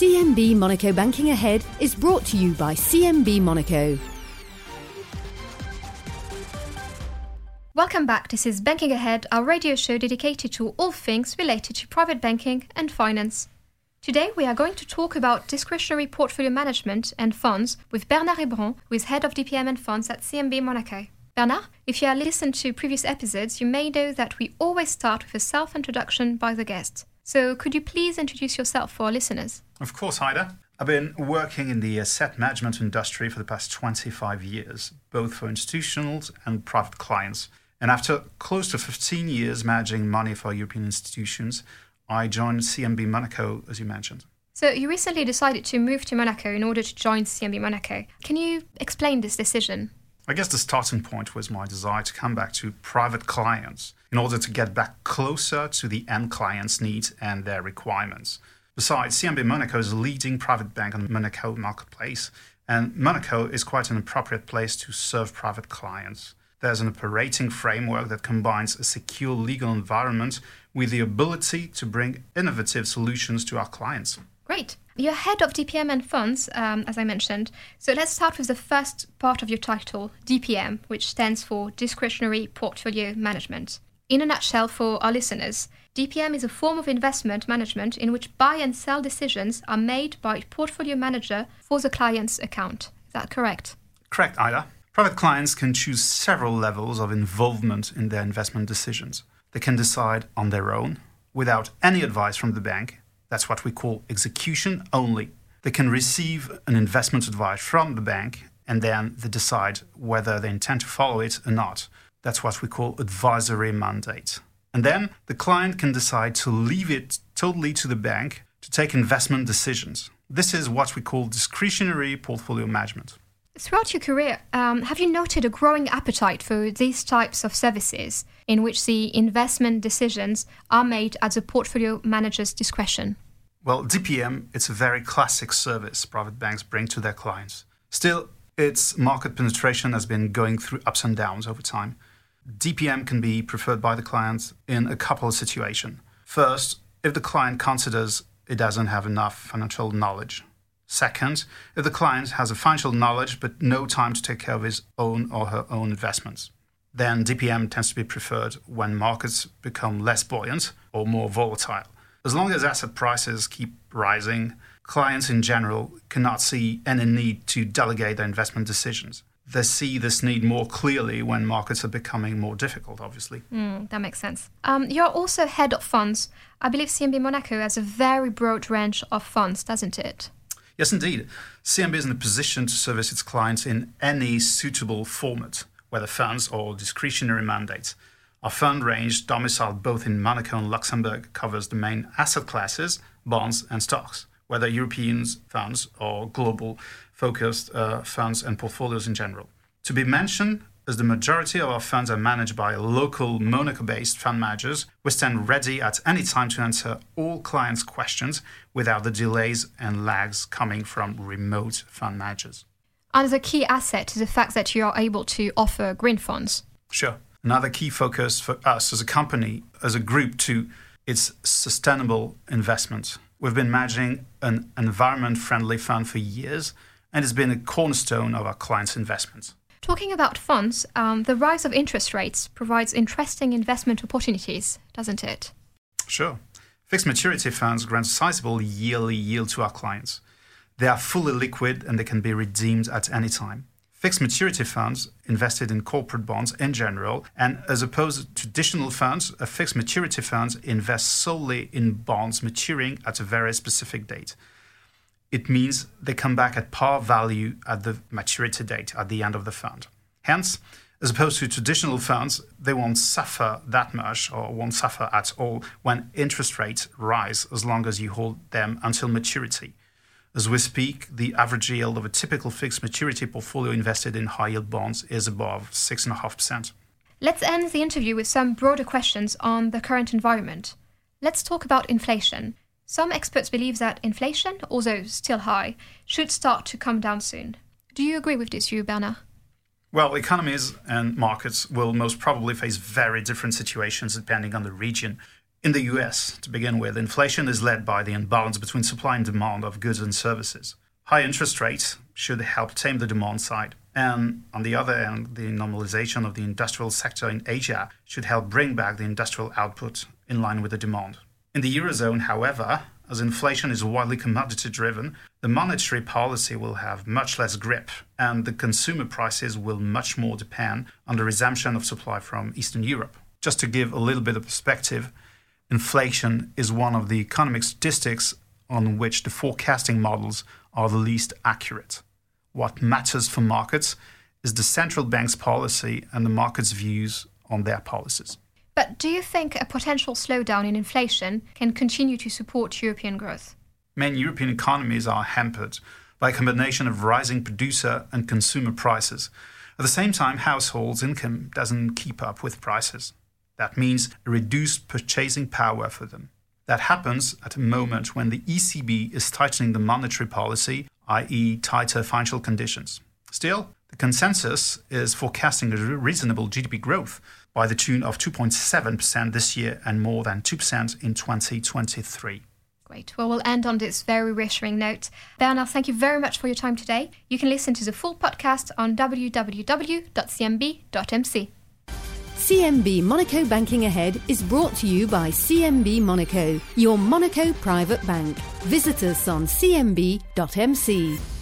CMB Monaco Banking Ahead is brought to you by CMB Monaco. Welcome back. This is Banking Ahead, our radio show dedicated to all things related to private banking and finance. Today, we are going to talk about discretionary portfolio management and funds with Bernard Hébron, who is head of DPM and funds at CMB Monaco. Bernard, if you have listened to previous episodes, you may know that we always start with a self introduction by the guest. So, could you please introduce yourself for our listeners? Of course, Ida. I've been working in the asset management industry for the past 25 years, both for institutions and private clients. And after close to 15 years managing money for European institutions, I joined CMB Monaco, as you mentioned. So, you recently decided to move to Monaco in order to join CMB Monaco. Can you explain this decision? I guess the starting point was my desire to come back to private clients in order to get back closer to the end client's needs and their requirements. Besides, CMB Monaco is a leading private bank on the Monaco marketplace, and Monaco is quite an appropriate place to serve private clients. There's an operating framework that combines a secure legal environment with the ability to bring innovative solutions to our clients. Great. You're head of DPM and funds, um, as I mentioned. So let's start with the first part of your title, DPM, which stands for Discretionary Portfolio Management. In a nutshell, for our listeners, DPM is a form of investment management in which buy and sell decisions are made by portfolio manager for the client's account. Is that correct? Correct, Ida. Private clients can choose several levels of involvement in their investment decisions. They can decide on their own, without any advice from the bank, that's what we call execution only. They can receive an investment advice from the bank and then they decide whether they intend to follow it or not. That's what we call advisory mandate. And then the client can decide to leave it totally to the bank to take investment decisions. This is what we call discretionary portfolio management. Throughout your career, um, have you noted a growing appetite for these types of services in which the investment decisions are made at the portfolio manager's discretion? Well, DPM, it's a very classic service private banks bring to their clients. Still, its market penetration has been going through ups and downs over time. DPM can be preferred by the client in a couple of situations. First, if the client considers it doesn't have enough financial knowledge. Second, if the client has a financial knowledge but no time to take care of his own or her own investments. Then DPM tends to be preferred when markets become less buoyant or more volatile. As long as asset prices keep rising, clients in general cannot see any need to delegate their investment decisions. They see this need more clearly when markets are becoming more difficult, obviously. Mm, that makes sense. Um, you're also head of funds. I believe CMB Monaco has a very broad range of funds, doesn't it? Yes, indeed. CMB is in a position to service its clients in any suitable format, whether funds or discretionary mandates. Our fund range, domiciled both in Monaco and Luxembourg, covers the main asset classes, bonds, and stocks, whether European funds or global focused uh, funds and portfolios in general. To be mentioned, as the majority of our funds are managed by local Monaco based fund managers, we stand ready at any time to answer all clients' questions without the delays and lags coming from remote fund managers. Another key asset is the fact that you are able to offer green funds. Sure. Another key focus for us as a company, as a group, to its sustainable investment. We've been managing an environment friendly fund for years, and it's been a cornerstone of our clients' investments. Talking about funds, um, the rise of interest rates provides interesting investment opportunities, doesn't it? Sure. Fixed maturity funds grant sizable yearly yield to our clients. They are fully liquid and they can be redeemed at any time. Fixed maturity funds invested in corporate bonds in general, and as opposed to traditional funds, a fixed maturity fund invests solely in bonds maturing at a very specific date it means they come back at par value at the maturity date at the end of the fund. Hence, as opposed to traditional funds, they won't suffer that much or won't suffer at all when interest rates rise as long as you hold them until maturity. As we speak, the average yield of a typical fixed maturity portfolio invested in high yield bonds is above 6.5%. Let's end the interview with some broader questions on the current environment. Let's talk about inflation. Some experts believe that inflation, although still high, should start to come down soon. Do you agree with this view, Bernard? Well, economies and markets will most probably face very different situations depending on the region. In the US, to begin with, inflation is led by the imbalance between supply and demand of goods and services. High interest rates should help tame the demand side. And on the other end, the normalization of the industrial sector in Asia should help bring back the industrial output in line with the demand. In the Eurozone, however, as inflation is widely commodity driven, the monetary policy will have much less grip, and the consumer prices will much more depend on the resumption of supply from Eastern Europe. Just to give a little bit of perspective, inflation is one of the economic statistics on which the forecasting models are the least accurate. What matters for markets is the central bank's policy and the market's views on their policies. But do you think a potential slowdown in inflation can continue to support European growth? Many European economies are hampered by a combination of rising producer and consumer prices. At the same time, households' income doesn't keep up with prices. That means a reduced purchasing power for them. That happens at a moment when the ECB is tightening the monetary policy i.e., tighter financial conditions. Still, the consensus is forecasting a reasonable GDP growth by the tune of 2.7% this year and more than 2% in 2023. Great. Well, we'll end on this very reassuring note. Bernard, thank you very much for your time today. You can listen to the full podcast on www.cmb.mc. CMB Monaco Banking Ahead is brought to you by CMB Monaco, your Monaco private bank. Visit us on cmb.mc.